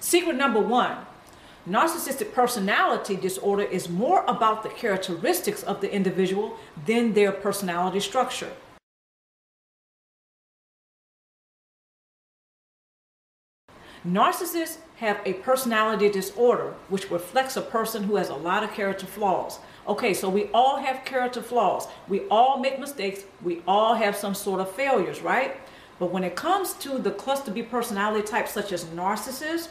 Secret number one narcissistic personality disorder is more about the characteristics of the individual than their personality structure. Narcissists have a personality disorder which reflects a person who has a lot of character flaws. Okay, so we all have character flaws. We all make mistakes. We all have some sort of failures, right? But when it comes to the cluster B personality types such as narcissists,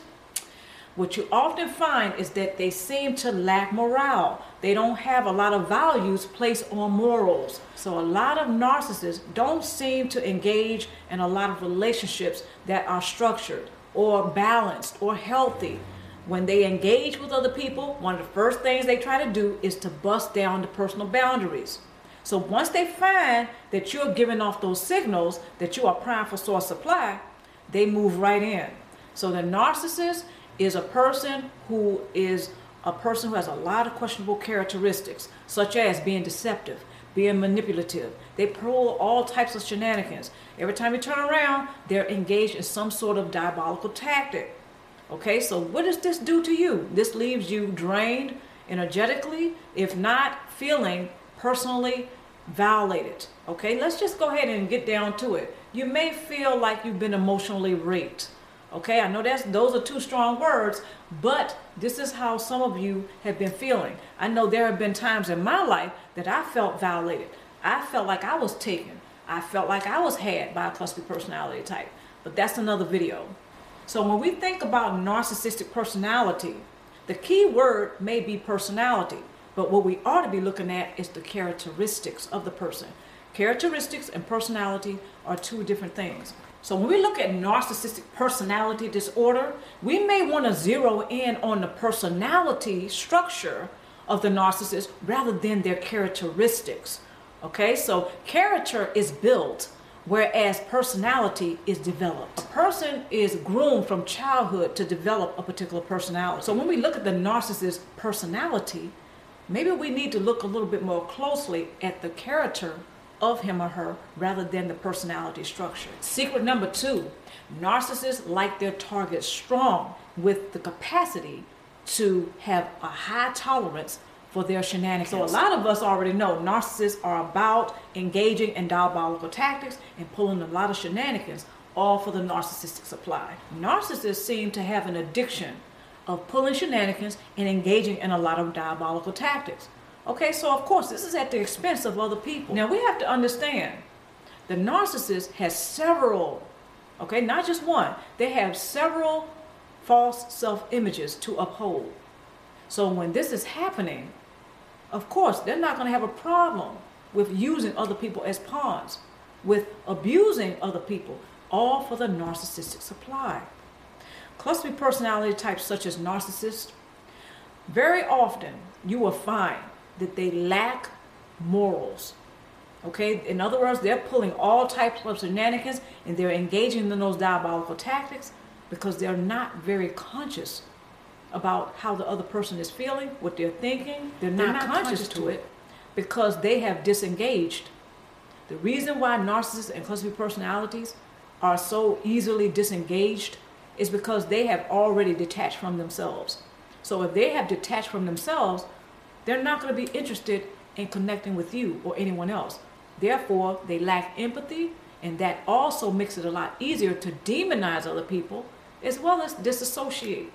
what you often find is that they seem to lack morale. They don't have a lot of values placed on morals. So a lot of narcissists don't seem to engage in a lot of relationships that are structured or balanced or healthy. When they engage with other people, one of the first things they try to do is to bust down the personal boundaries. So once they find that you're giving off those signals that you are prime for source supply, they move right in. So the narcissist is a person who is a person who has a lot of questionable characteristics, such as being deceptive, being manipulative. They pull all types of shenanigans. Every time you turn around, they're engaged in some sort of diabolical tactic. Okay, so what does this do to you? This leaves you drained energetically, if not feeling personally violated. Okay, let's just go ahead and get down to it. You may feel like you've been emotionally raped. Okay, I know that's those are two strong words, but this is how some of you have been feeling. I know there have been times in my life that I felt violated. I felt like I was taken. I felt like I was had by a cluster personality type. But that's another video. So when we think about narcissistic personality, the key word may be personality, but what we ought to be looking at is the characteristics of the person. Characteristics and personality are two different things. So when we look at narcissistic personality disorder, we may want to zero in on the personality structure of the narcissist rather than their characteristics. Okay, so character is built, whereas personality is developed. A person is groomed from childhood to develop a particular personality. So when we look at the narcissist personality, maybe we need to look a little bit more closely at the character of him or her rather than the personality structure. Secret number two narcissists like their target strong with the capacity to have a high tolerance for their shenanigans. So a lot of us already know narcissists are about engaging in diabolical tactics and pulling a lot of shenanigans, all for the narcissistic supply. Narcissists seem to have an addiction of pulling shenanigans and engaging in a lot of diabolical tactics. Okay, so of course, this is at the expense of other people. Now we have to understand the narcissist has several, okay, not just one, they have several false self images to uphold. So when this is happening, of course, they're not going to have a problem with using other people as pawns, with abusing other people, all for the narcissistic supply. Cluster personality types such as narcissists, very often you will find that they lack morals. Okay, in other words, they're pulling all types of shenanigans and they're engaging in those diabolical tactics because they're not very conscious about how the other person is feeling, what they're thinking. They're, they're not, not, conscious, conscious to it because they have disengaged. The reason why narcissists and cluster personalities are so easily disengaged is because they have already detached from themselves. So if they have detached from themselves, they're not going to be interested in connecting with you or anyone else. Therefore, they lack empathy, and that also makes it a lot easier to demonize other people as well as disassociate,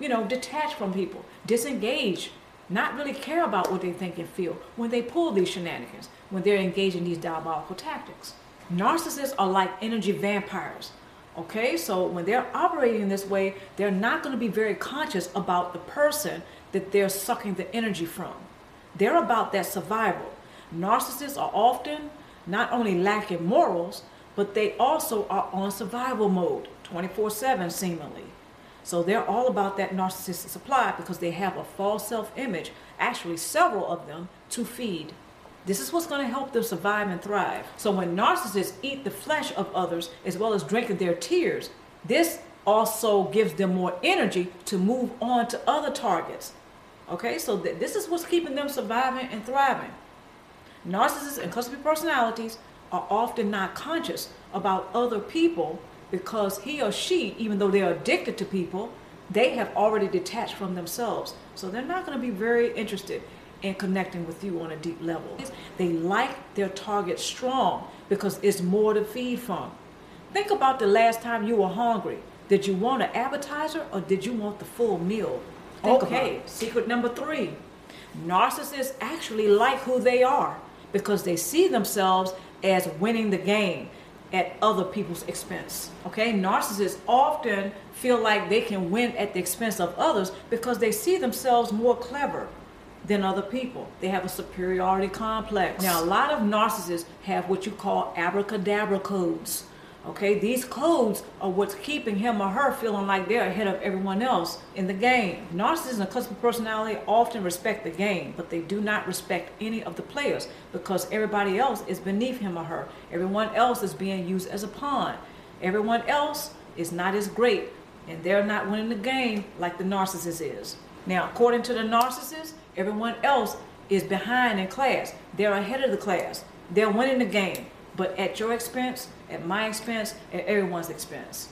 you know, detach from people, disengage, not really care about what they think and feel when they pull these shenanigans, when they're engaged in these diabolical tactics. Narcissists are like energy vampires. Okay, so when they're operating in this way, they're not going to be very conscious about the person that they're sucking the energy from. They're about that survival. Narcissists are often not only lacking morals, but they also are on survival mode 24 7 seemingly. So they're all about that narcissistic supply because they have a false self image, actually, several of them, to feed. This is what's going to help them survive and thrive. So when narcissists eat the flesh of others as well as drinking their tears, this also gives them more energy to move on to other targets Okay, so th- this is what's keeping them surviving and thriving. Narcissists and cluster personalities are often not conscious about other people because he or she, even though they're addicted to people, they have already detached from themselves. So they're not going to be very interested in connecting with you on a deep level. They like their target strong because it's more to feed from. Think about the last time you were hungry. Did you want an appetizer or did you want the full meal? Think okay, secret number three. Narcissists actually like who they are because they see themselves as winning the game at other people's expense. Okay, narcissists often feel like they can win at the expense of others because they see themselves more clever than other people. They have a superiority complex. Now, a lot of narcissists have what you call abracadabra codes. Okay, these codes are what's keeping him or her feeling like they're ahead of everyone else in the game. Narcissists and cluster personality often respect the game, but they do not respect any of the players because everybody else is beneath him or her. Everyone else is being used as a pawn. Everyone else is not as great, and they're not winning the game like the narcissist is. Now, according to the narcissist, everyone else is behind in class. They're ahead of the class. They're winning the game but at your expense, at my expense, at everyone's expense.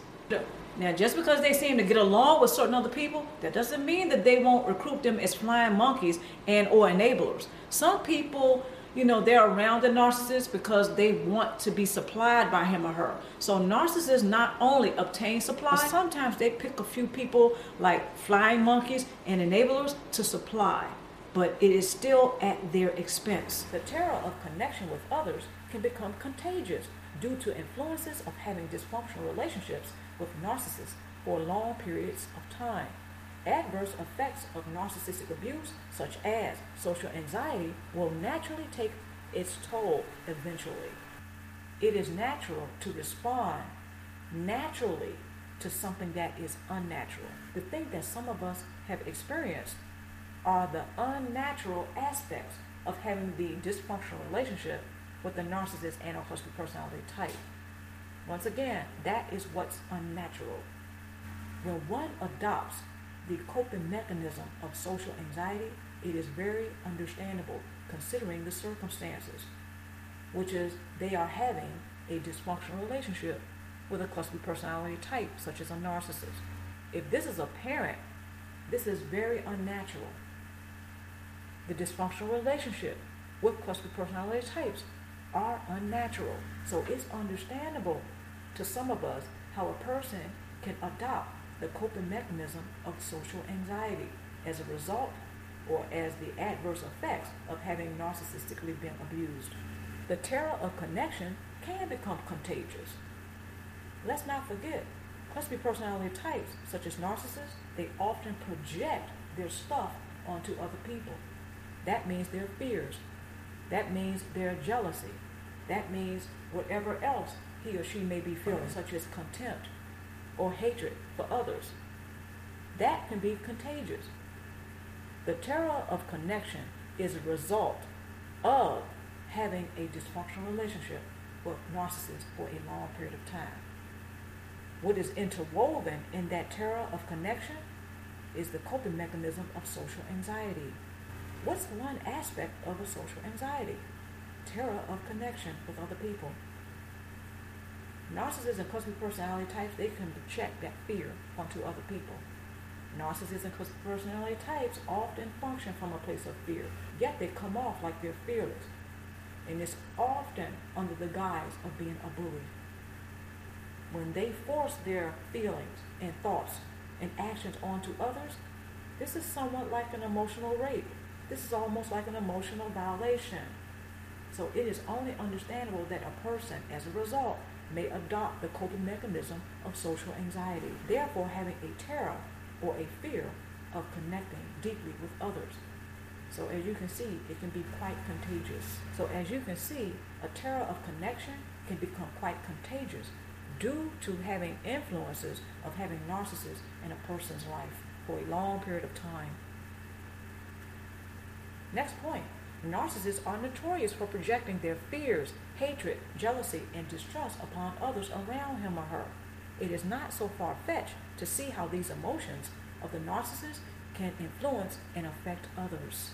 Now, just because they seem to get along with certain other people, that doesn't mean that they won't recruit them as flying monkeys and or enablers. Some people, you know, they're around the narcissist because they want to be supplied by him or her. So narcissists not only obtain supply, sometimes they pick a few people like flying monkeys and enablers to supply, but it is still at their expense. The terror of connection with others can become contagious due to influences of having dysfunctional relationships with narcissists for long periods of time. Adverse effects of narcissistic abuse, such as social anxiety, will naturally take its toll eventually. It is natural to respond naturally to something that is unnatural. The thing that some of us have experienced are the unnatural aspects of having the dysfunctional relationship with the narcissist and or cluster personality type. Once again, that is what's unnatural. When one adopts the coping mechanism of social anxiety, it is very understandable considering the circumstances, which is they are having a dysfunctional relationship with a cluster personality type, such as a narcissist. If this is a parent, this is very unnatural. The dysfunctional relationship with cluster personality types are unnatural. So it's understandable to some of us how a person can adopt the coping mechanism of social anxiety as a result or as the adverse effects of having narcissistically been abused. The terror of connection can become contagious. Let's not forget, cluster personality types, such as narcissists, they often project their stuff onto other people. That means their fears, that means their jealousy. That means whatever else he or she may be feeling, such as contempt or hatred for others. That can be contagious. The terror of connection is a result of having a dysfunctional relationship with narcissists for a long period of time. What is interwoven in that terror of connection is the coping mechanism of social anxiety. What's one aspect of a social anxiety? Terror of connection with other people. Narcissists and cluster personality types, they can project that fear onto other people. Narcissists and cluster personality types often function from a place of fear, yet they come off like they're fearless. And it's often under the guise of being a bully. When they force their feelings and thoughts and actions onto others, this is somewhat like an emotional rape. This is almost like an emotional violation. So it is only understandable that a person, as a result, may adopt the coping mechanism of social anxiety, therefore having a terror or a fear of connecting deeply with others. So as you can see, it can be quite contagious. So as you can see, a terror of connection can become quite contagious due to having influences of having narcissists in a person's life for a long period of time. Next point. Narcissists are notorious for projecting their fears, hatred, jealousy, and distrust upon others around him or her. It is not so far fetched to see how these emotions of the narcissist can influence and affect others.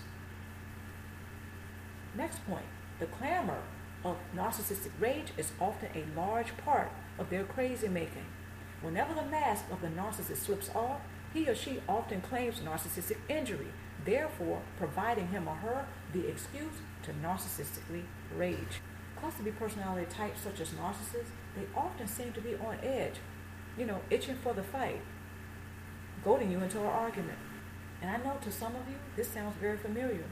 Next point the clamor of narcissistic rage is often a large part of their crazy making. Whenever the mask of the narcissist slips off, he or she often claims narcissistic injury, therefore providing him or her the excuse to narcissistically rage. Cluster B personality types such as narcissists, they often seem to be on edge, you know, itching for the fight, goading you into an argument. And I know to some of you, this sounds very familiar.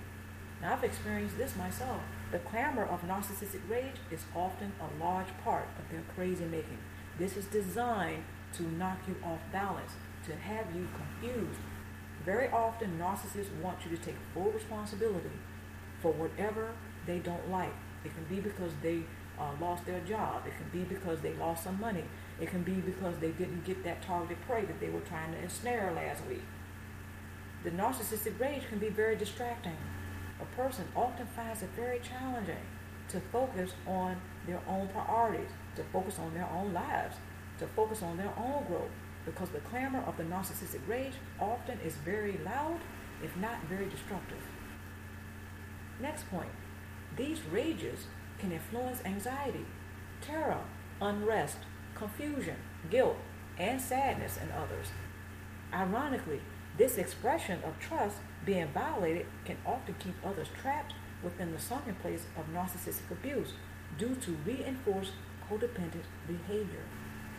Now, I've experienced this myself. The clamor of narcissistic rage is often a large part of their crazy making. This is designed to knock you off balance, to have you confused. Very often, narcissists want you to take full responsibility for whatever they don't like. It can be because they uh, lost their job. It can be because they lost some money. It can be because they didn't get that targeted prey that they were trying to ensnare last week. The narcissistic rage can be very distracting. A person often finds it very challenging to focus on their own priorities, to focus on their own lives, to focus on their own growth, because the clamor of the narcissistic rage often is very loud, if not very destructive. Next point these rages can influence anxiety, terror, unrest, confusion, guilt, and sadness in others. Ironically, this expression of trust being violated can often keep others trapped within the sunken place of narcissistic abuse due to reinforced codependent behavior.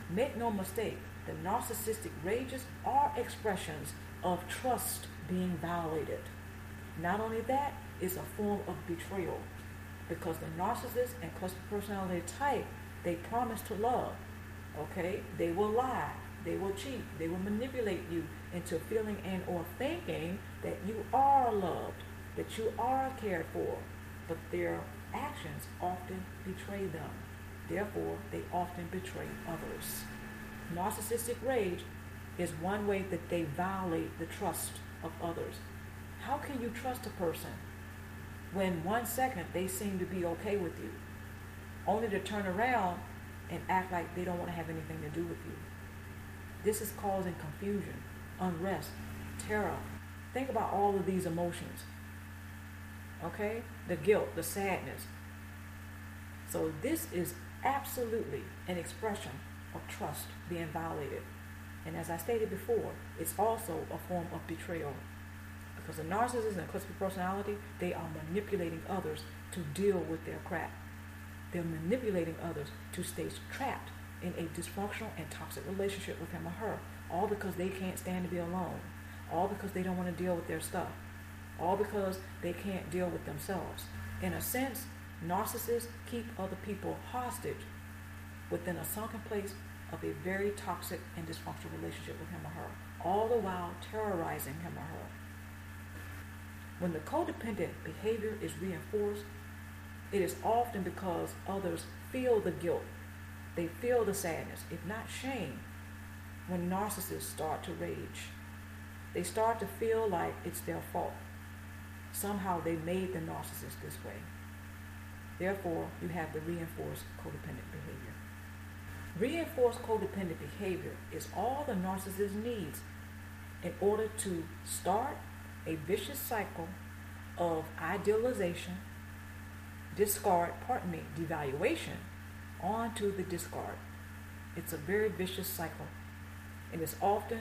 Make no mistake, the narcissistic rages are expressions of trust being violated. Not only that, it's a form of betrayal because the narcissist and cluster personality type, they promise to love. Okay? They will lie. They will cheat. They will manipulate you into feeling and or thinking that you are loved, that you are cared for. But their actions often betray them. Therefore, they often betray others. Narcissistic rage is one way that they violate the trust of others. How can you trust a person when one second they seem to be okay with you, only to turn around and act like they don't want to have anything to do with you. This is causing confusion, unrest, terror. Think about all of these emotions. Okay? The guilt, the sadness. So this is absolutely an expression of trust being violated. And as I stated before, it's also a form of betrayal. Because the narcissist and cluster personality, they are manipulating others to deal with their crap. They're manipulating others to stay trapped in a dysfunctional and toxic relationship with him or her, all because they can't stand to be alone, all because they don't want to deal with their stuff, all because they can't deal with themselves. In a sense, narcissists keep other people hostage within a sunken place of a very toxic and dysfunctional relationship with him or her, all the while terrorizing him or her. When the codependent behavior is reinforced, it is often because others feel the guilt. They feel the sadness, if not shame, when narcissists start to rage. They start to feel like it's their fault. Somehow they made the narcissist this way. Therefore, you have the reinforced codependent behavior. Reinforced codependent behavior is all the narcissist needs in order to start a vicious cycle of idealization, discard, pardon me, devaluation onto the discard. It's a very vicious cycle. And it's often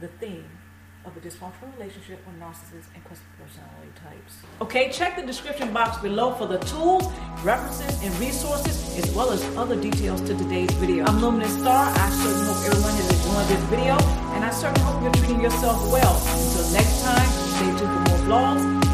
the theme of a dysfunctional relationship with narcissists and cluster personality types. Okay, check the description box below for the tools, references, and resources, as well as other details to today's video. I'm Luminous Star. I certainly hope everyone has enjoyed this video, and I certainly hope you're treating yourself well. Until next time, stay tuned for more vlogs